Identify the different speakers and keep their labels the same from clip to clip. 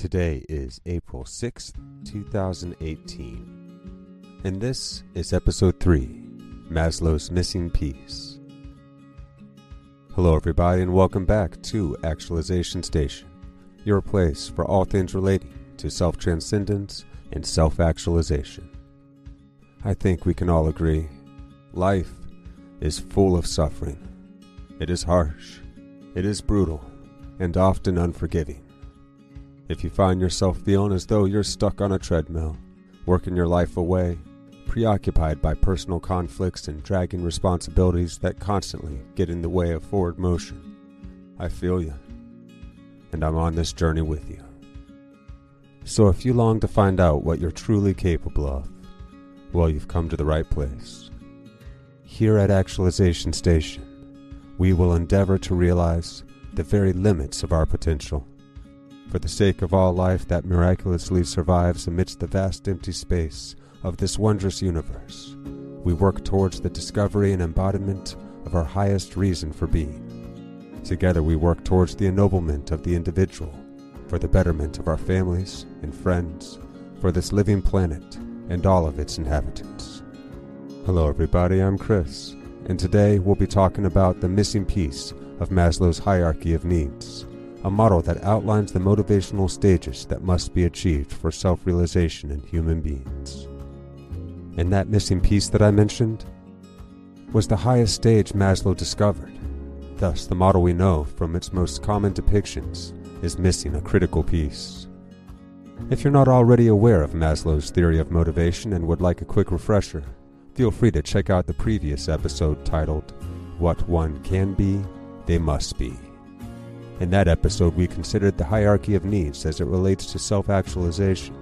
Speaker 1: Today is April 6th, 2018, and this is episode 3 Maslow's Missing Piece. Hello, everybody, and welcome back to Actualization Station, your place for all things relating to self transcendence and self actualization. I think we can all agree life is full of suffering. It is harsh, it is brutal, and often unforgiving. If you find yourself feeling as though you're stuck on a treadmill, working your life away, preoccupied by personal conflicts and dragging responsibilities that constantly get in the way of forward motion, I feel you. And I'm on this journey with you. So if you long to find out what you're truly capable of, well, you've come to the right place. Here at Actualization Station, we will endeavor to realize the very limits of our potential for the sake of all life that miraculously survives amidst the vast empty space of this wondrous universe, we work towards the discovery and embodiment of our highest reason for being. Together, we work towards the ennoblement of the individual, for the betterment of our families and friends, for this living planet and all of its inhabitants. Hello, everybody, I'm Chris, and today we'll be talking about the missing piece of Maslow's hierarchy of needs a model that outlines the motivational stages that must be achieved for self realization in human beings. And that missing piece that I mentioned was the highest stage Maslow discovered. Thus, the model we know from its most common depictions is missing a critical piece. If you're not already aware of Maslow's theory of motivation and would like a quick refresher, feel free to check out the previous episode titled What One Can Be, They Must Be. In that episode, we considered the hierarchy of needs as it relates to self actualization,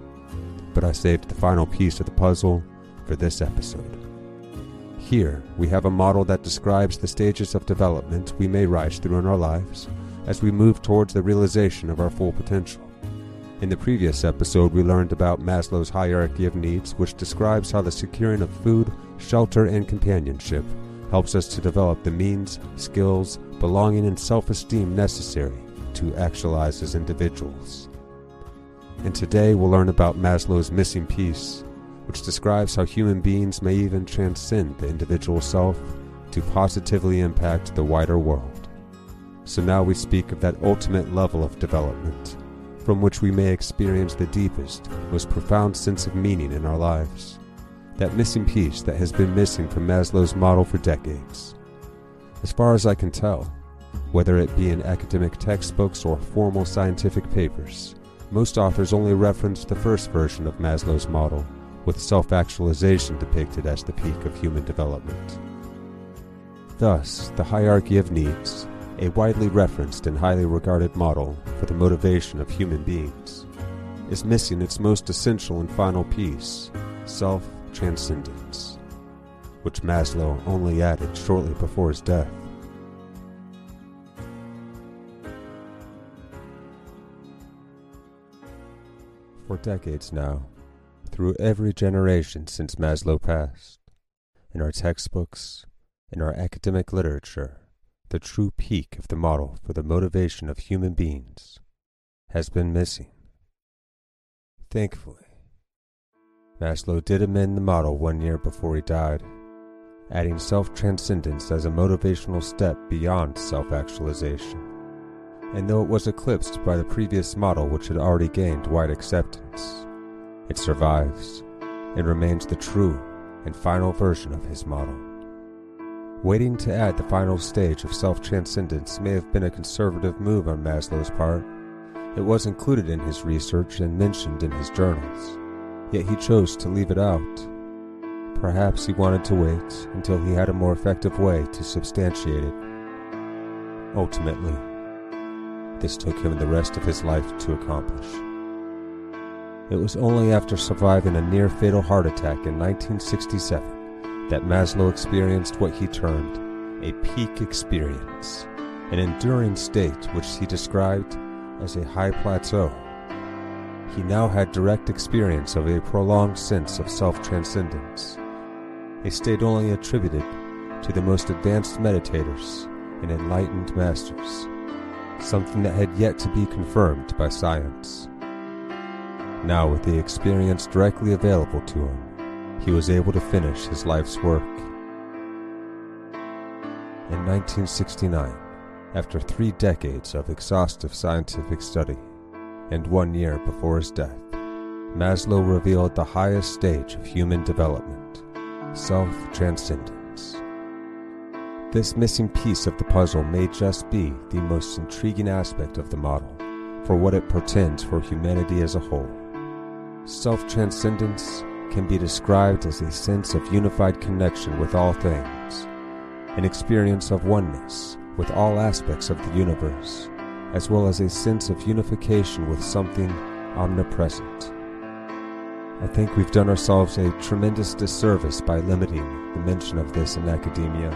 Speaker 1: but I saved the final piece of the puzzle for this episode. Here, we have a model that describes the stages of development we may rise through in our lives as we move towards the realization of our full potential. In the previous episode, we learned about Maslow's hierarchy of needs, which describes how the securing of food, shelter, and companionship helps us to develop the means, skills, belonging, and self esteem necessary to actualize as individuals. And today we'll learn about Maslow's missing piece, which describes how human beings may even transcend the individual self to positively impact the wider world. So now we speak of that ultimate level of development, from which we may experience the deepest, most profound sense of meaning in our lives. That missing piece that has been missing from Maslow's model for decades. As far as I can tell, whether it be in academic textbooks or formal scientific papers, most authors only reference the first version of Maslow's model, with self actualization depicted as the peak of human development. Thus, the hierarchy of needs, a widely referenced and highly regarded model for the motivation of human beings, is missing its most essential and final piece self transcendence, which Maslow only added shortly before his death. For decades now, through every generation since Maslow passed, in our textbooks, in our academic literature, the true peak of the model for the motivation of human beings has been missing. Thankfully, Maslow did amend the model one year before he died, adding self transcendence as a motivational step beyond self actualization and though it was eclipsed by the previous model which had already gained wide acceptance, it survives and remains the true and final version of his model. Waiting to add the final stage of self transcendence may have been a conservative move on Maslow's part. It was included in his research and mentioned in his journals, yet he chose to leave it out. Perhaps he wanted to wait until he had a more effective way to substantiate it. Ultimately, this took him the rest of his life to accomplish. It was only after surviving a near fatal heart attack in 1967 that Maslow experienced what he termed a peak experience, an enduring state which he described as a high plateau. He now had direct experience of a prolonged sense of self transcendence, a state only attributed to the most advanced meditators and enlightened masters something that had yet to be confirmed by science. Now, with the experience directly available to him, he was able to finish his life's work. In 1969, after three decades of exhaustive scientific study, and one year before his death, Maslow revealed the highest stage of human development self transcendence. This missing piece of the puzzle may just be the most intriguing aspect of the model for what it portends for humanity as a whole. Self transcendence can be described as a sense of unified connection with all things, an experience of oneness with all aspects of the universe, as well as a sense of unification with something omnipresent. I think we've done ourselves a tremendous disservice by limiting the mention of this in academia,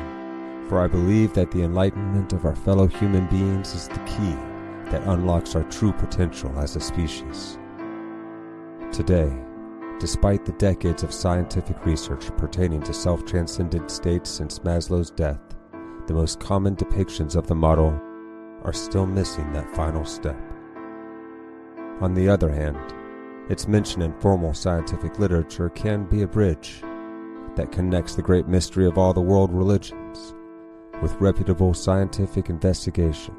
Speaker 1: for I believe that the enlightenment of our fellow human beings is the key that unlocks our true potential as a species. Today, despite the decades of scientific research pertaining to self transcendent states since Maslow's death, the most common depictions of the model are still missing that final step. On the other hand, its mention in formal scientific literature can be a bridge that connects the great mystery of all the world religions with reputable scientific investigation,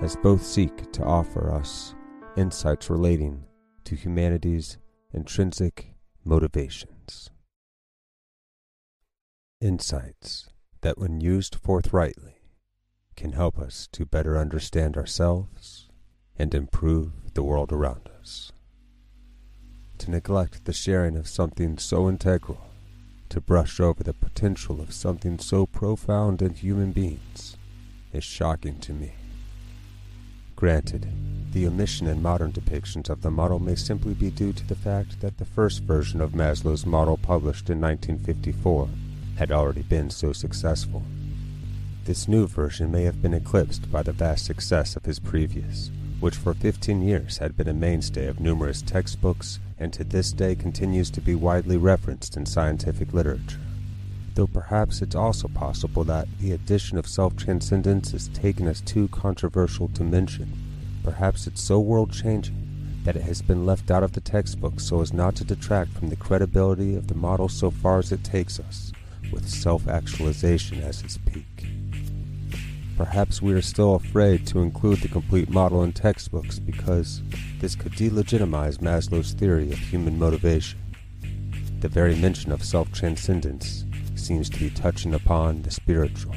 Speaker 1: as both seek to offer us insights relating to humanity's intrinsic motivations. Insights that, when used forthrightly, can help us to better understand ourselves and improve the world around us to neglect the sharing of something so integral, to brush over the potential of something so profound in human beings, is shocking to me. Granted, the omission in modern depictions of the model may simply be due to the fact that the first version of Maslow's model published in 1954 had already been so successful. This new version may have been eclipsed by the vast success of his previous, which for 15 years had been a mainstay of numerous textbooks and to this day continues to be widely referenced in scientific literature. Though perhaps it's also possible that the addition of self transcendence is taken as too controversial to mention. Perhaps it's so world changing that it has been left out of the textbook so as not to detract from the credibility of the model so far as it takes us, with self actualization as its peak. Perhaps we are still afraid to include the complete model in textbooks because this could delegitimize Maslow's theory of human motivation. The very mention of self transcendence seems to be touching upon the spiritual.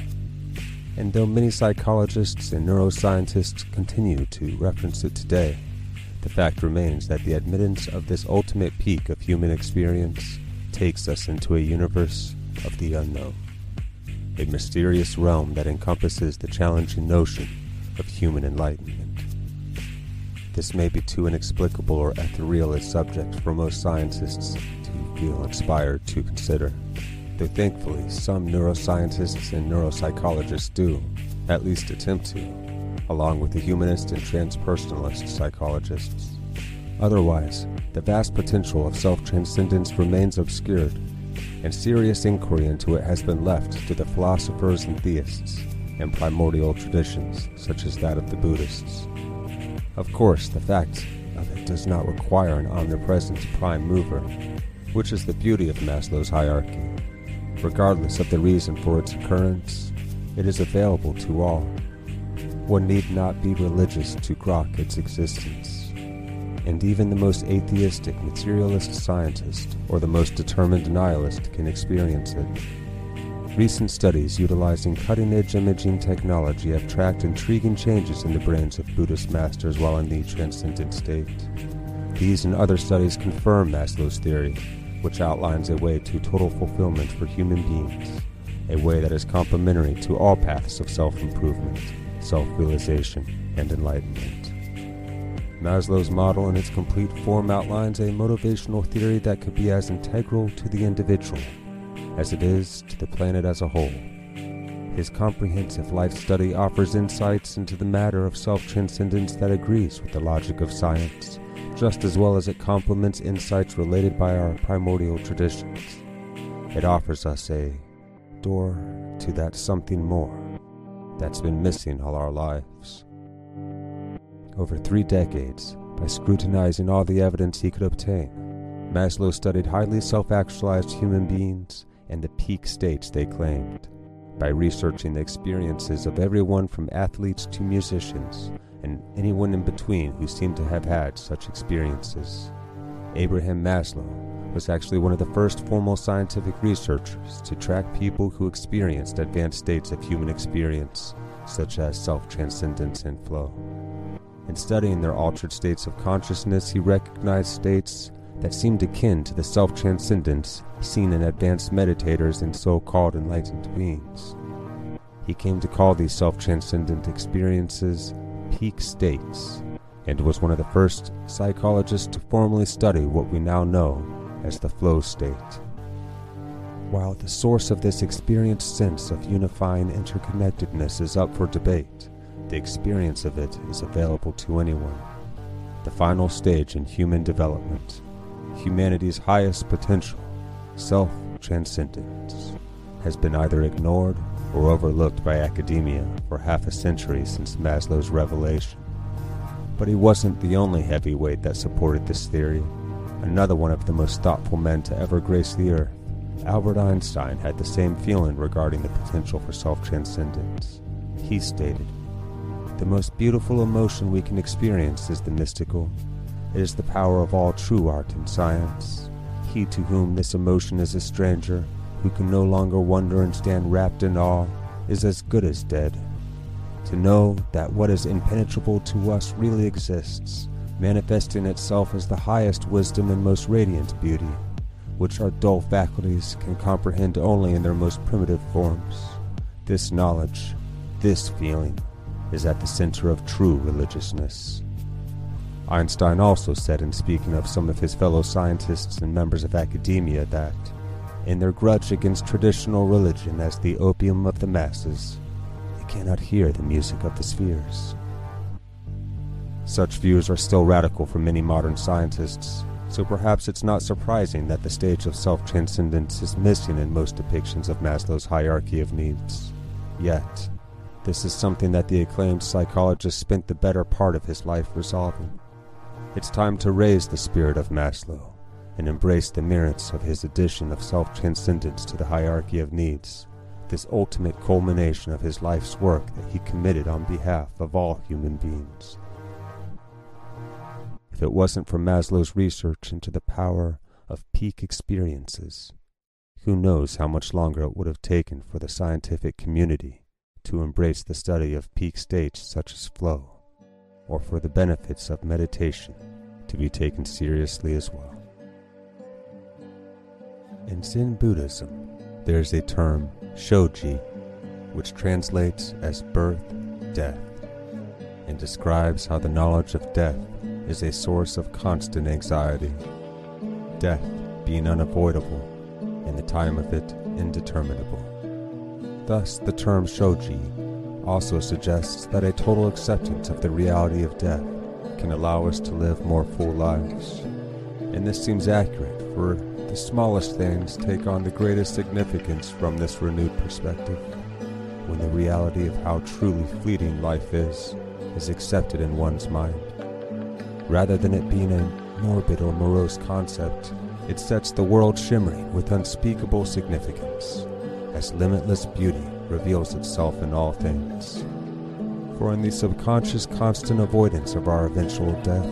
Speaker 1: And though many psychologists and neuroscientists continue to reference it today, the fact remains that the admittance of this ultimate peak of human experience takes us into a universe of the unknown a mysterious realm that encompasses the challenging notion of human enlightenment. This may be too inexplicable or ethereal a subject for most scientists to feel inspired to consider, though thankfully some neuroscientists and neuropsychologists do, at least attempt to, along with the humanist and transpersonalist psychologists. Otherwise, the vast potential of self transcendence remains obscured and serious inquiry into it has been left to the philosophers and theists and primordial traditions such as that of the Buddhists. Of course, the fact of it does not require an omnipresent prime mover, which is the beauty of Maslow's hierarchy. Regardless of the reason for its occurrence, it is available to all. One need not be religious to grok its existence and even the most atheistic materialist scientist or the most determined nihilist can experience it. Recent studies utilizing cutting edge imaging technology have tracked intriguing changes in the brains of Buddhist masters while in the transcendent state. These and other studies confirm Maslow's theory, which outlines a way to total fulfillment for human beings, a way that is complementary to all paths of self improvement, self realization, and enlightenment. Maslow's model in its complete form outlines a motivational theory that could be as integral to the individual as it is to the planet as a whole. His comprehensive life study offers insights into the matter of self transcendence that agrees with the logic of science, just as well as it complements insights related by our primordial traditions. It offers us a door to that something more that's been missing all our lives. Over three decades, by scrutinizing all the evidence he could obtain. Maslow studied highly self actualized human beings and the peak states they claimed. By researching the experiences of everyone from athletes to musicians, and anyone in between who seemed to have had such experiences. Abraham Maslow was actually one of the first formal scientific researchers to track people who experienced advanced states of human experience, such as self transcendence and flow. In studying their altered states of consciousness, he recognized states that seemed akin to the self transcendence seen in advanced meditators and so called enlightened beings. He came to call these self transcendent experiences peak states and was one of the first psychologists to formally study what we now know as the flow state. While the source of this experienced sense of unifying interconnectedness is up for debate, the experience of it is available to anyone. The final stage in human development, humanity's highest potential, self transcendence, has been either ignored or overlooked by academia for half a century since Maslow's revelation. But he wasn't the only heavyweight that supported this theory. Another one of the most thoughtful men to ever grace the earth, Albert Einstein, had the same feeling regarding the potential for self transcendence. He stated, The most beautiful emotion we can experience is the mystical. It is the power of all true art and science. He to whom this emotion is a stranger who can no longer wonder and stand wrapped in awe, is as good as dead. To know that what is impenetrable to us really exists, manifesting itself as the highest wisdom and most radiant beauty, which our dull faculties can comprehend only in their most primitive forms. This knowledge, this feeling, is at the center of true religiousness. Einstein also said in speaking of some of his fellow scientists and members of academia that in their grudge against traditional religion as the opium of the masses, they cannot hear the music of the spheres. Such views are still radical for many modern scientists, so perhaps it's not surprising that the stage of self transcendence is missing in most depictions of Maslow's hierarchy of needs. Yet, this is something that the acclaimed psychologist spent the better part of his life resolving. It's time to raise the spirit of Maslow and embrace the merits of his addition of self transcendence to the hierarchy of needs, this ultimate culmination of his life's work that he committed on behalf of all human beings. If it wasn't for Maslow's research into the power of peak experiences, who knows how much longer it would have taken for the scientific community to embrace the study of peak states such as flow, or for the benefits of meditation to be taken seriously as well. In Zen Buddhism, there is a term, shoji, which translates as birth, death, and describes how the knowledge of death is a source of constant anxiety, death being unavoidable and the time of it indeterminable. Thus, the term shoji also suggests that a total acceptance of the reality of death can allow us to live more full lives. And this seems accurate, for the smallest things take on the greatest significance from this renewed perspective, when the reality of how truly fleeting life is is accepted in one's mind. Rather than it being a morbid or morose concept, it sets the world shimmering with unspeakable significance, as limitless beauty reveals itself in all things. For in the subconscious constant avoidance of our eventual death,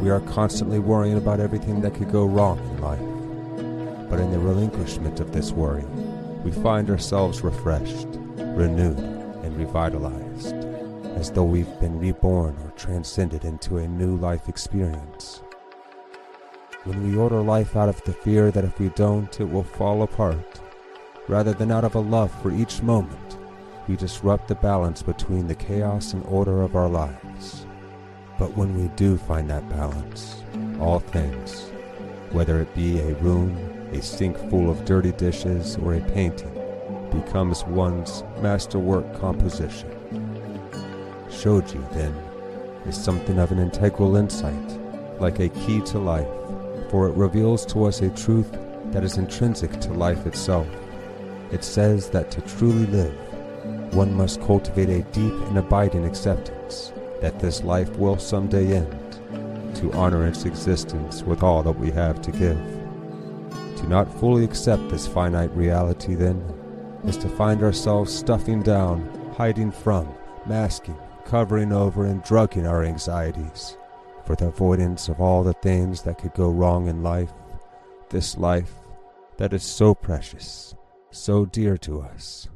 Speaker 1: we are constantly worrying about everything that could go wrong in life but in the relinquishment of this worry, we find ourselves refreshed, renewed, and revitalized, as though we've been reborn or transcended into a new life experience. When we order life out of the fear that if we don't, it will fall apart, rather than out of a love for each moment, we disrupt the balance between the chaos and order of our lives. But when we do find that balance, all things, whether it be a room, a sink full of dirty dishes, or a painting becomes one's masterwork composition. Shoji, then, is something of an integral insight, like a key to life, for it reveals to us a truth that is intrinsic to life itself. It says that to truly live, one must cultivate a deep and abiding acceptance that this life will someday end, to honor its existence with all that we have to give. To not fully accept this finite reality, then, is to find ourselves stuffing down, hiding from, masking, covering over, and drugging our anxieties for the avoidance of all the things that could go wrong in life, this life that is so precious, so dear to us.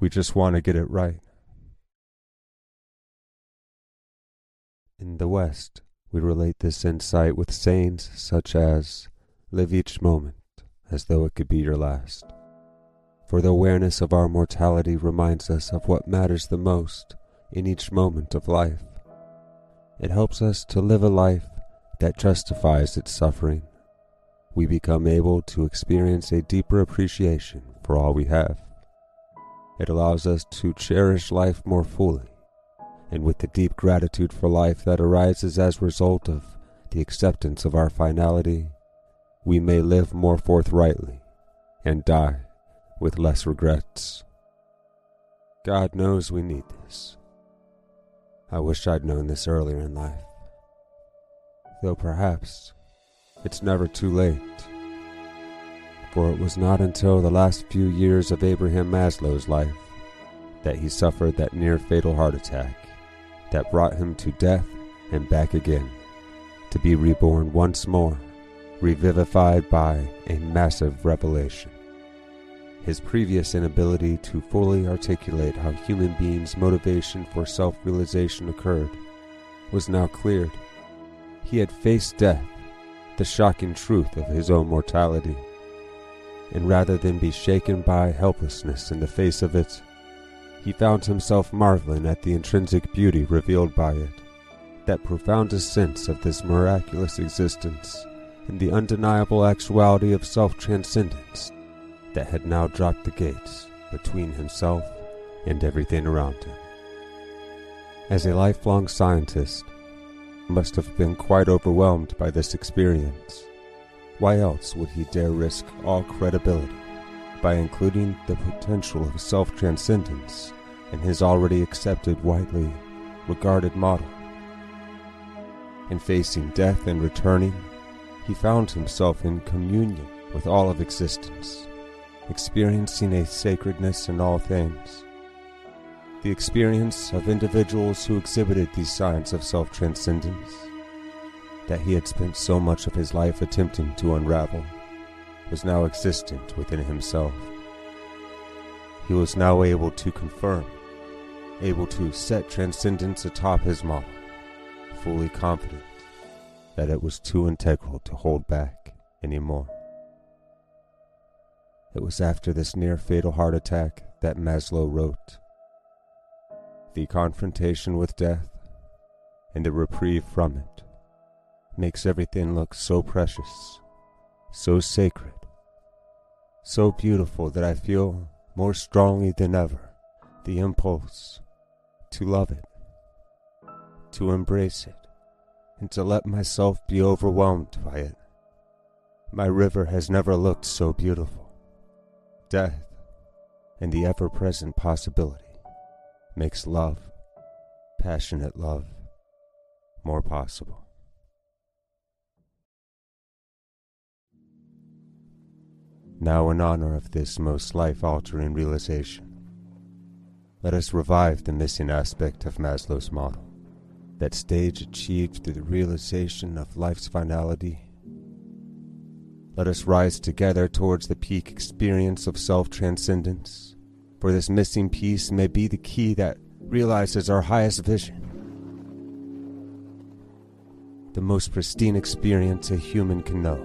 Speaker 1: We just want to get it right. In the West, we relate this insight with sayings such as, Live each moment as though it could be your last. For the awareness of our mortality reminds us of what matters the most in each moment of life. It helps us to live a life that justifies its suffering. We become able to experience a deeper appreciation for all we have. It allows us to cherish life more fully, and with the deep gratitude for life that arises as a result of the acceptance of our finality, we may live more forthrightly and die with less regrets. God knows we need this. I wish I'd known this earlier in life. Though perhaps it's never too late. For it was not until the last few years of Abraham Maslow's life that he suffered that near fatal heart attack that brought him to death and back again, to be reborn once more, revivified by a massive revelation. His previous inability to fully articulate how human beings' motivation for self realization occurred was now cleared. He had faced death, the shocking truth of his own mortality, and rather than be shaken by helplessness in the face of it, he found himself marveling at the intrinsic beauty revealed by it, that profoundest sense of this miraculous existence, and the undeniable actuality of self transcendence that had now dropped the gates between himself and everything around him. As a lifelong scientist, must have been quite overwhelmed by this experience. Why else would he dare risk all credibility by including the potential of self transcendence in his already accepted, widely regarded model? In facing death and returning, he found himself in communion with all of existence experiencing a sacredness in all things. The experience of individuals who exhibited these signs of self transcendence that he had spent so much of his life attempting to unravel was now existent within himself. He was now able to confirm, able to set transcendence atop his model, fully confident that it was too integral to hold back anymore. It was after this near fatal heart attack that Maslow wrote The confrontation with death and the reprieve from it makes everything look so precious, so sacred, so beautiful that I feel more strongly than ever the impulse to love it, to embrace it, and to let myself be overwhelmed by it. My river has never looked so beautiful death, and the ever present possibility makes love, passionate love, more possible. Now, in honor of this most life altering realization, let us revive the missing aspect of Maslow's model, that stage achieved through the realization of life's finality let us rise together towards the peak experience of self transcendence, for this missing piece may be the key that realizes our highest vision. The most pristine experience a human can know.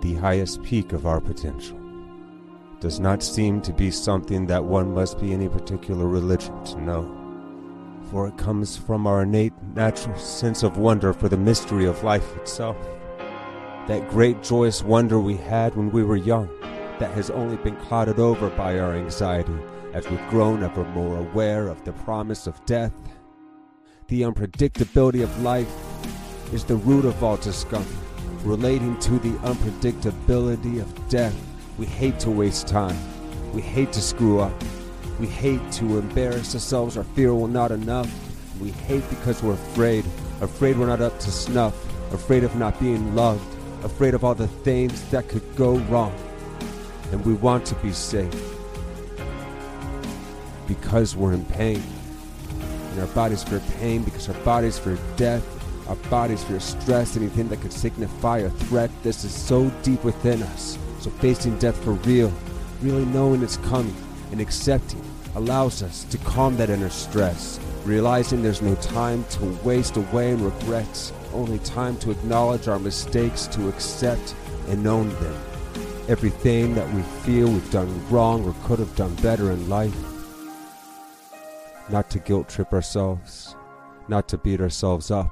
Speaker 1: The highest peak of our potential does not seem to be something that one must be any particular religion to know, for it comes from our innate natural sense of wonder for the mystery of life itself that great joyous wonder we had when we were young, that has only been clouded over by our anxiety as we've grown ever more aware of the promise of death. The unpredictability of life is the root of all discomfort. Relating to the unpredictability of death, we hate to waste time. We hate to screw up. We hate to embarrass ourselves or fear we're not enough. We hate because we're afraid, afraid we're not up to snuff, afraid of not being loved, afraid of all the things that could go wrong. And we want to be safe because we're in pain. And our bodies fear pain because our bodies fear death, our bodies fear stress, anything that could signify a threat. This is so deep within us. So facing death for real, really knowing it's coming, and accepting allows us to calm that inner stress, realizing there's no time to waste away in regrets, only time to acknowledge our mistakes, to accept and own them. Everything that we feel we've done wrong or could have done better in life. Not to guilt trip ourselves, not to beat ourselves up,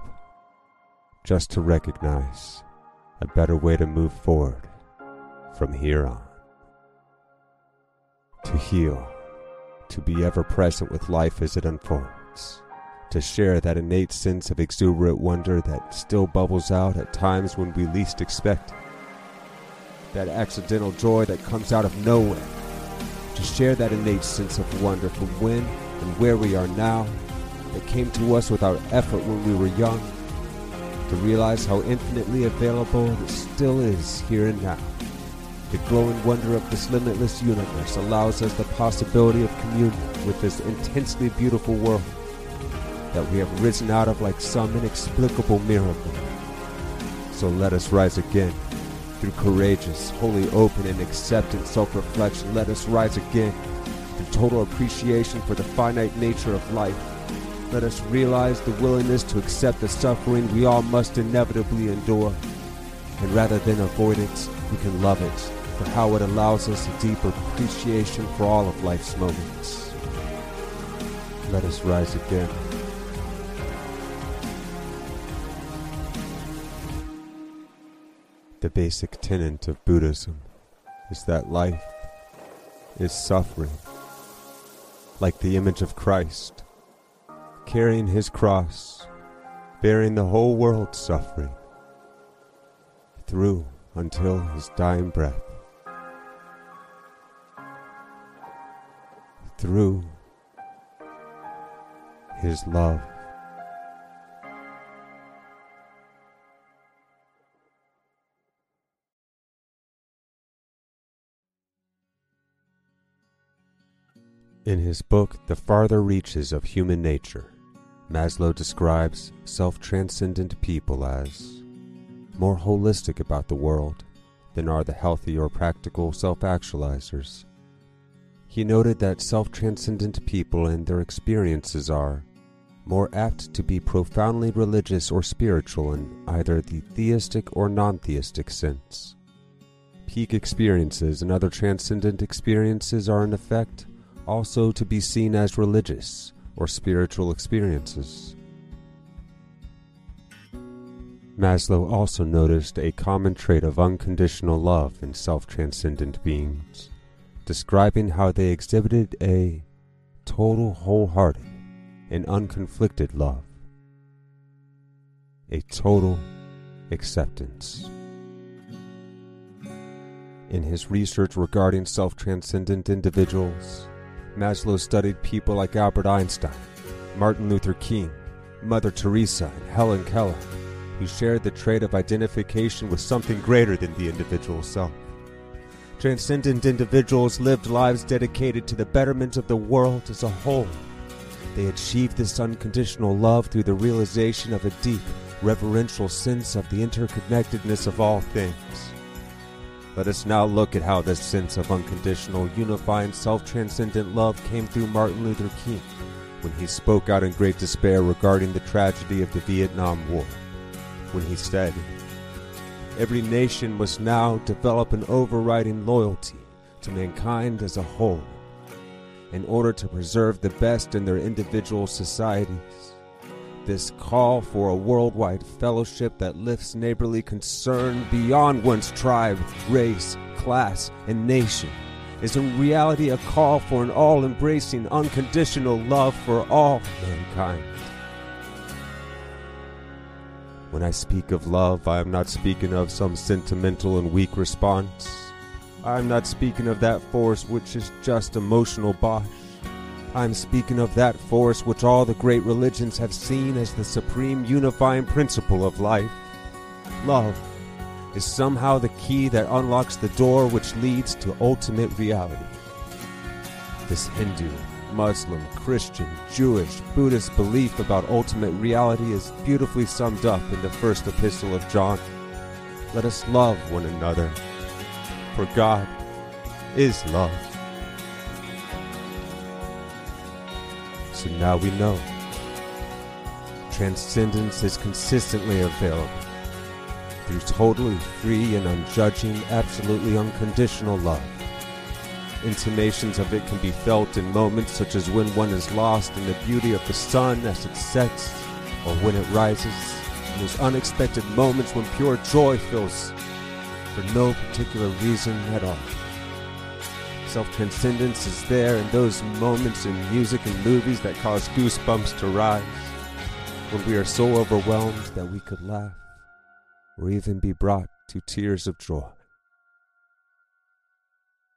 Speaker 1: just to recognize a better way to move forward from here on. To heal, to be ever present with life as it unfolds, to share that innate sense of exuberant wonder that still bubbles out at times when we least expect it, that accidental joy that comes out of nowhere, to share that innate sense of wonder from when and where we are now that came to us without effort when we were young, to realize how infinitely available it still is here and now. The glowing wonder of this limitless universe allows us the possibility of communion with this intensely beautiful world that we have risen out of like some inexplicable miracle. So let us rise again. Through courageous, wholly open, and acceptant self reflection, let us rise again. Through total appreciation for the finite nature of life, let us realize the willingness to accept the suffering we all must inevitably endure. And rather than avoid it, we can love it for how it allows us a deeper appreciation for all of life's moments. Let us rise again. The basic tenet of Buddhism is that life is suffering, like the image of Christ, carrying his cross, bearing the whole world's suffering, through until his dying breath. Through his love. In his book, The Farther Reaches of Human Nature, Maslow describes self transcendent people as more holistic about the world than are the healthy or practical self actualizers. He noted that self transcendent people and their experiences are more apt to be profoundly religious or spiritual in either the theistic or non theistic sense. Peak experiences and other transcendent experiences are, in effect, also to be seen as religious or spiritual experiences. Maslow also noticed a common trait of unconditional love in self transcendent beings, describing how they exhibited a total, wholehearted, and unconflicted love, a total acceptance. In his research regarding self transcendent individuals, Maslow studied people like Albert Einstein, Martin Luther King, Mother Teresa, and Helen Keller, who shared the trait of identification with something greater than the individual self. Transcendent individuals lived lives dedicated to the betterment of the world as a whole. They achieved this unconditional love through the realization of a deep, reverential sense of the interconnectedness of all things. Let us now look at how this sense of unconditional, unifying, self transcendent love came through Martin Luther King when he spoke out in great despair regarding the tragedy of the Vietnam War. When he said, Every nation must now develop an overriding loyalty to mankind as a whole in order to preserve the best in their individual societies this call for a worldwide fellowship that lifts neighborly concern beyond one's tribe, race, class, and nation is in reality a call for an all embracing, unconditional love for all mankind. When I speak of love, I am not speaking of some sentimental and weak response. I am not speaking of that force which is just emotional bosh. I'm speaking of that force which all the great religions have seen as the supreme unifying principle of life. Love is somehow the key that unlocks the door which leads to ultimate reality. This Hindu, Muslim, Christian, Jewish, Buddhist belief about ultimate reality is beautifully summed up in the first epistle of John. Let us love one another, for God is love. So now we know. Transcendence is consistently available through totally free and unjudging, absolutely unconditional love. Intimations of it can be felt in moments such as when one is lost in the beauty of the sun as it sets or when it rises, in those unexpected moments when pure joy fills for no particular reason at all. Self transcendence is there in those moments in music and movies that cause goosebumps to rise, when we are so overwhelmed that we could laugh or even be brought to tears of joy.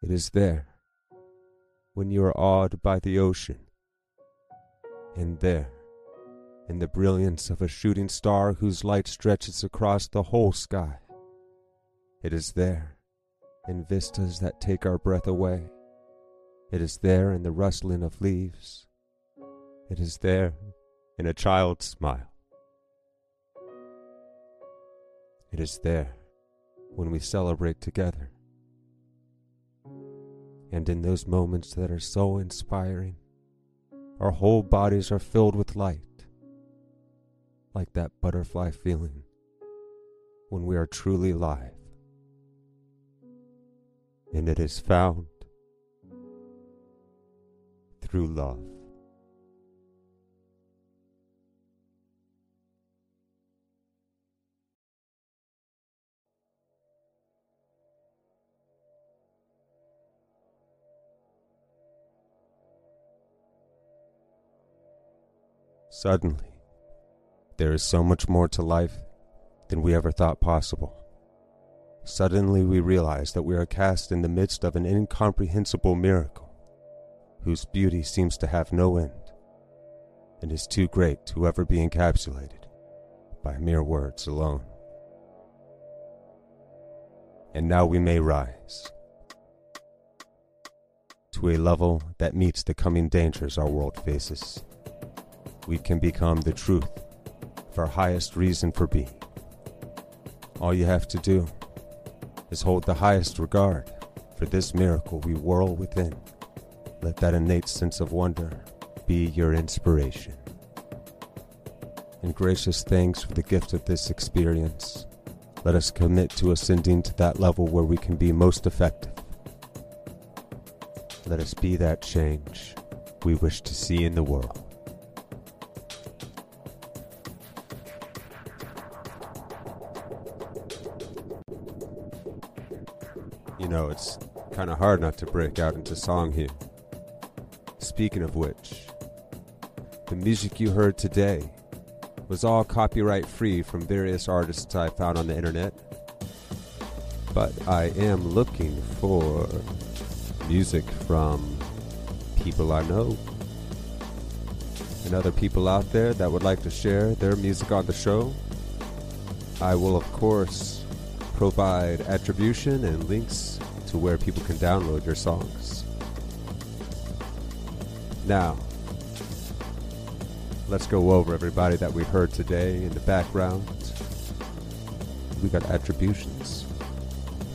Speaker 1: It is there when you are awed by the ocean, and there, in the brilliance of a shooting star whose light stretches across the whole sky. It is there, in vistas that take our breath away. It is there in the rustling of leaves. It is there in a child's smile. It is there when we celebrate together. And in those moments that are so inspiring, our whole bodies are filled with light, like that butterfly feeling when we are truly live. And it is found through love. Suddenly, there is so much more to life than we ever thought possible. Suddenly, we realize that we are cast in the midst of an incomprehensible miracle, whose beauty seems to have no end, and is too great to ever be encapsulated by mere words alone. And now we may rise to a level that meets the coming dangers our world faces we can become the truth of our highest reason for being. All you have to do is hold the highest regard for this miracle we whirl within. Let that innate sense of wonder be your inspiration. And gracious thanks for the gift of this experience. Let us commit to ascending to that level where we can be most effective. Let us be that change we wish to see in the world. Know, it's kind of hard not to break out into song here. Speaking of which, the music you heard today was all copyright free from various artists I found on the internet. But I am looking for music from people I know and other people out there that would like to share their music on the show. I will, of course, provide attribution and links to where people can download your songs. Now, let's go over everybody that we heard today in the background. We got attributions.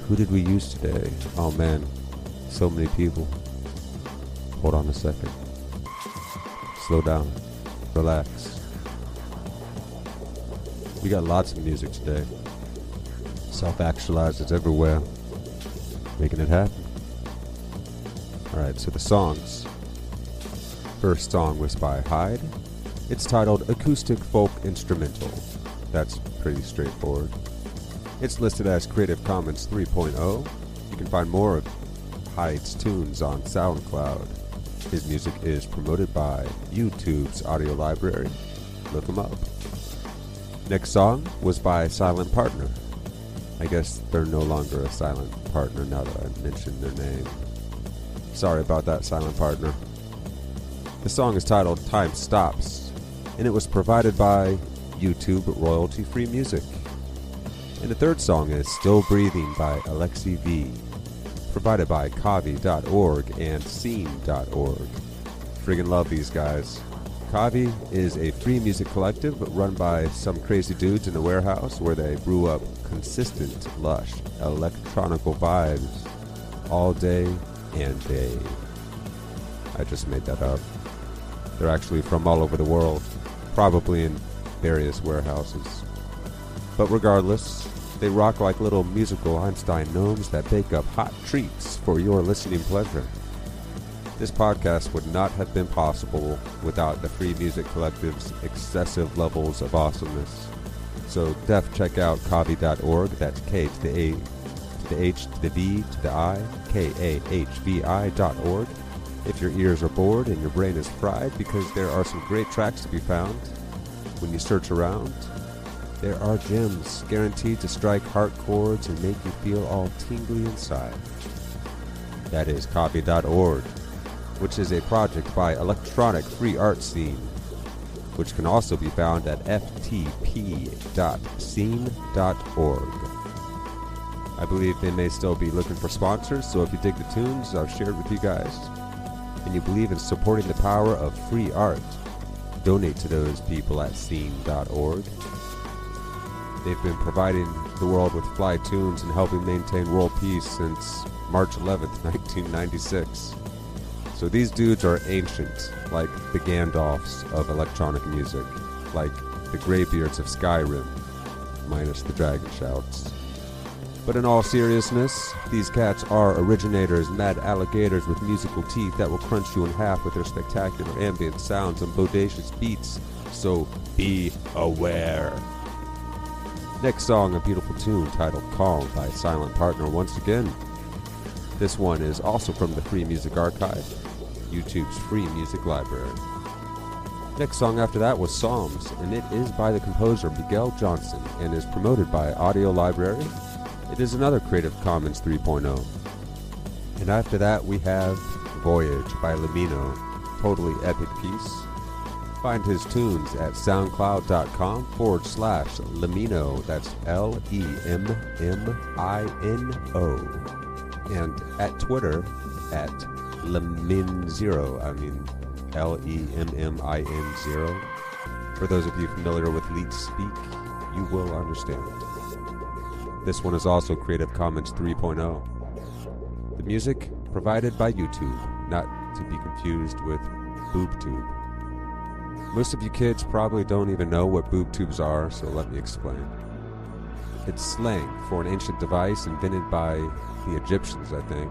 Speaker 1: Who did we use today? Oh man, so many people. Hold on a second. Slow down. Relax. We got lots of music today self actualizes everywhere, making it happen. Alright, so the songs. First song was by Hyde. It's titled Acoustic Folk Instrumental. That's pretty straightforward. It's listed as Creative Commons 3.0. You can find more of Hyde's tunes on SoundCloud. His music is promoted by YouTube's audio library. Look him up. Next song was by Silent Partner. I guess they're no longer a silent partner now that I mentioned their name. Sorry about that, silent partner. The song is titled Time Stops, and it was provided by YouTube royalty free music. And the third song is Still Breathing by Alexi V, provided by Kahvi.org and Scene.org. Friggin' love these guys. Kahvi is a free music collective run by some crazy dudes in a warehouse where they brew up consistent, lush, electronical vibes all day and day. I just made that up. They're actually from all over the world, probably in various warehouses. But regardless, they rock like little musical Einstein gnomes that bake up hot treats for your listening pleasure. This podcast would not have been possible without the Free Music Collective's excessive levels of awesomeness. So def check out kahvi.org, that's K to the A to the H to the V to the I, K-A-H-V-I dot org. If your ears are bored and your brain is fried because there are some great tracks to be found when you search around, there are gems guaranteed to strike heart chords and make you feel all tingly inside. That is kahvi.org which is a project by Electronic Free Art Scene, which can also be found at ftp.scene.org. I believe they may still be looking for sponsors, so if you dig the tunes I've shared with you guys, and you believe in supporting the power of free art, donate to those people at scene.org. They've been providing the world with fly tunes and helping maintain world peace since March 11th, 1996. So these dudes are ancient, like the Gandalfs of electronic music, like the Greybeards of Skyrim, minus the dragon shouts. But in all seriousness, these cats are originators, mad alligators with musical teeth that will crunch you in half with their spectacular ambient sounds and bodacious beats. So be aware. Next song, a beautiful tune titled Calm by Silent Partner once again. This one is also from the Free Music Archive, YouTube's free music library. Next song after that was Psalms, and it is by the composer Miguel Johnson and is promoted by Audio Library. It is another Creative Commons 3.0. And after that we have Voyage by Lemmino, totally epic piece. Find his tunes at soundcloud.com forward slash Lemmino, that's L E M M I N O and at Twitter at Lemmin0. I mean, L E M M I N 0. For those of you familiar with Leet Speak, you will understand. This one is also Creative Commons 3.0. The music provided by YouTube, not to be confused with BoobTube. Most of you kids probably don't even know what BoobTubes are, so let me explain. It's slang for an ancient device invented by the Egyptians, I think,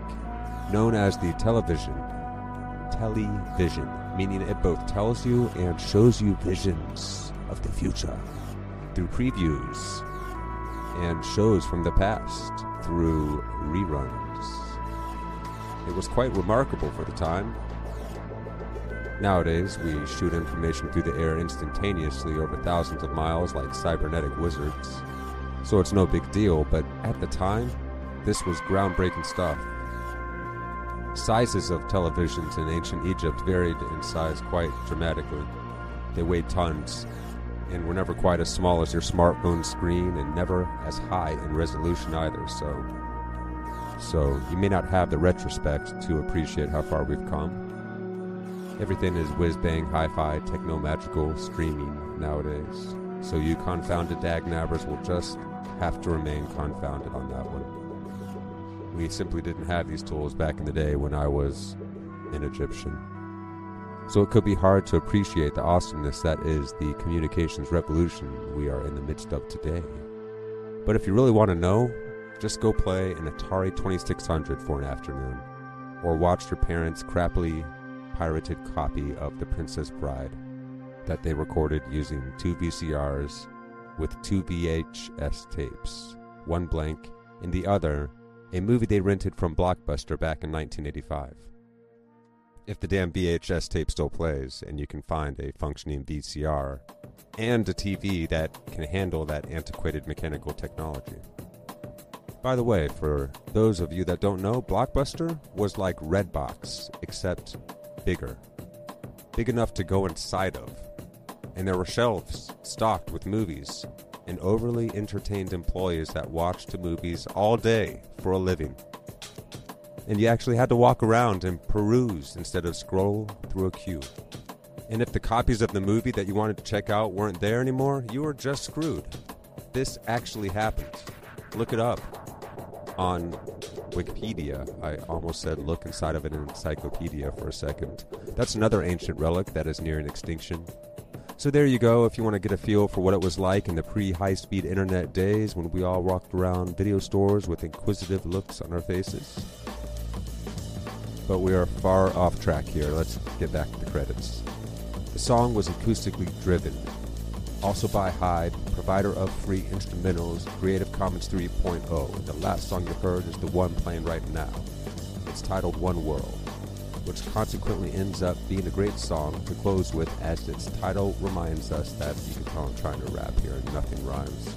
Speaker 1: known as the television. Television, meaning it both tells you and shows you visions of the future through previews and shows from the past through reruns. It was quite remarkable for the time. Nowadays, we shoot information through the air instantaneously over thousands of miles like cybernetic wizards. So it's no big deal, but at the time, this was groundbreaking stuff. Sizes of televisions in ancient Egypt varied in size quite dramatically. They weighed tons and were never quite as small as your smartphone screen and never as high in resolution either, so so you may not have the retrospect to appreciate how far we've come. Everything is whiz bang hi fi techno magical streaming nowadays. So you confounded dag nabbers will just have to remain confounded on that one. We simply didn't have these tools back in the day when I was an Egyptian. So it could be hard to appreciate the awesomeness that is the communications revolution we are in the midst of today. But if you really want to know, just go play an Atari 2600 for an afternoon, or watch your parents' crappily pirated copy of The Princess Bride that they recorded using two VCRs with two VHS tapes, one blank and the other a movie they rented from Blockbuster back in 1985. If the damn VHS tape still plays and you can find a functioning VCR and a TV that can handle that antiquated mechanical technology. By the way, for those of you that don't know, Blockbuster was like Redbox, except bigger. big enough to go inside of. And there were shelves stocked with movies and overly entertained employees that watched movies all day for a living. And you actually had to walk around and peruse instead of scroll through a queue. And if the copies of the movie that you wanted to check out weren't there anymore, you were just screwed. This actually happened. Look it up on Wikipedia. I almost said look inside of an encyclopedia for a second. That's another ancient relic that is nearing extinction. So there you go, if you want to get a feel for what it was like in the pre high speed internet days when we all walked around video stores with inquisitive looks on our faces. But we are far off track here. Let's get back to the credits. The song was acoustically driven, also by Hyde, provider of free instrumentals, Creative Commons 3.0. The last song you heard is the one playing right now. It's titled One World, which consequently ends up being a great song to close with as its title reminds us that you can tell I'm trying to rap here and nothing rhymes.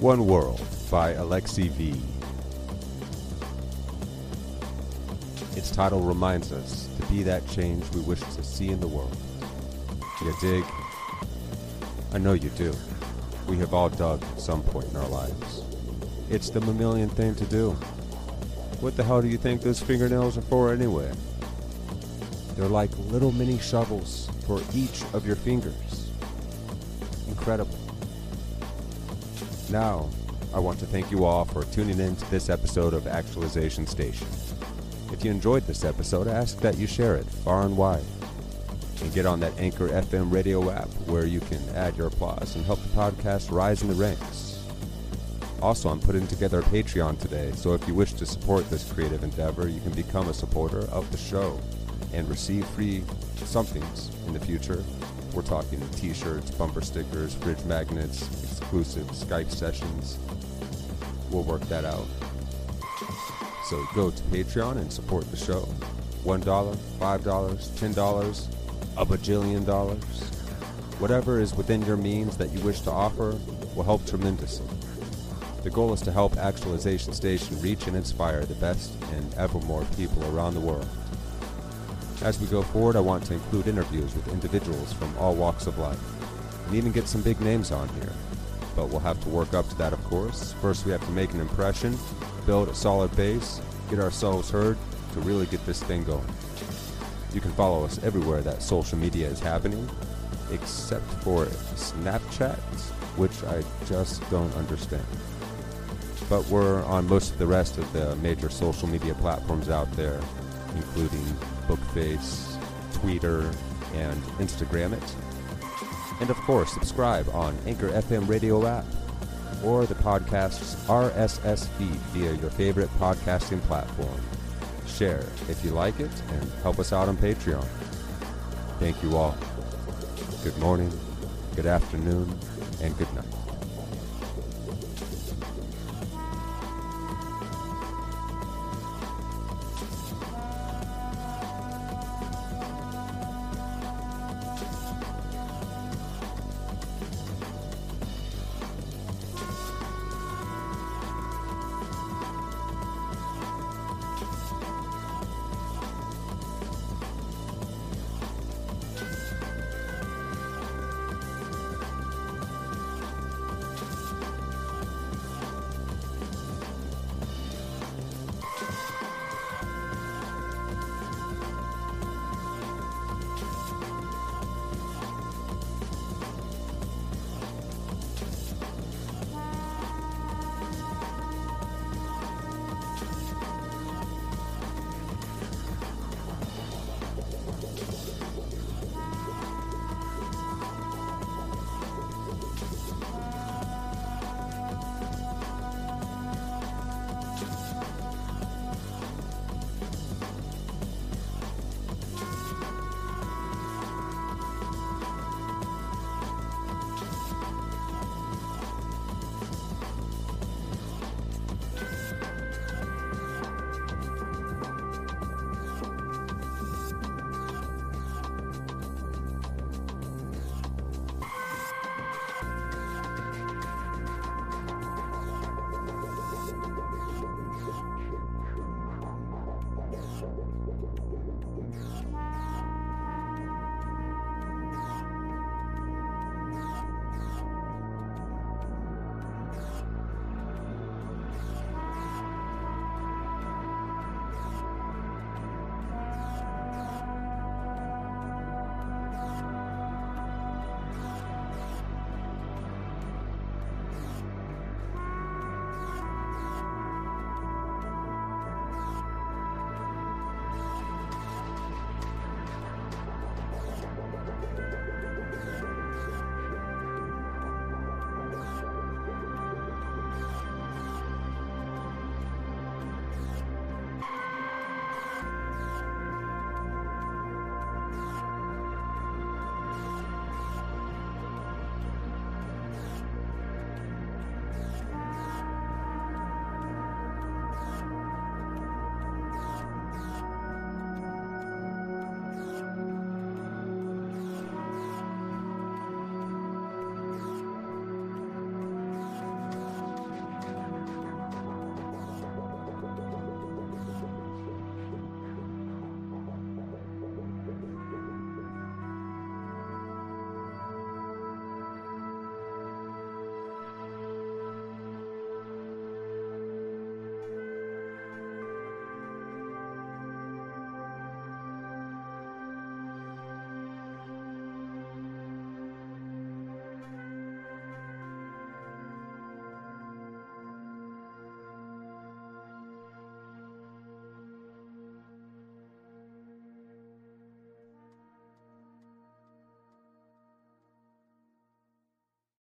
Speaker 1: One World by Alexi V. Its title reminds us to be that change we wish to see in the world. You dig? I know you do. We have all dug at some point in our lives. It's the mammalian thing to do. What the hell do you think those fingernails are for anyway? They're like little mini shovels for each of your fingers. Incredible. Now, I want to thank you all for tuning in to this episode of Actualization Station. If you enjoyed this episode, I ask that you share it far and wide. And get on that Anchor FM radio app where you can add your applause and help the podcast rise in the ranks. Also, I'm putting together a Patreon today, so if you wish to support this creative endeavor, you can become a supporter of the show and receive free somethings in the future. We're talking t shirts, bumper stickers, fridge magnets, exclusive Skype sessions. We'll work that out. So go to Patreon and support the show. $1, $5, $10, a bajillion dollars. Whatever is within your means that you wish to offer will help tremendously. The goal is to help Actualization Station reach and inspire the best and ever more people around the world. As we go forward, I want to include interviews with individuals from all walks of life, and even get some big names on here. But we'll have to work up to that, of course. First, we have to make an impression, build a solid base, get ourselves heard to really get this thing going. You can follow us everywhere that social media is happening, except for Snapchat, which I just don't understand. But we're on most of the rest of the major social media platforms out there, including Bookface, Twitter, and Instagram it. And of course, subscribe on Anchor FM radio app or the podcast's RSS feed via your favorite podcasting platform. Share if you like it and help us out on Patreon. Thank you all. Good morning, good afternoon, and good night.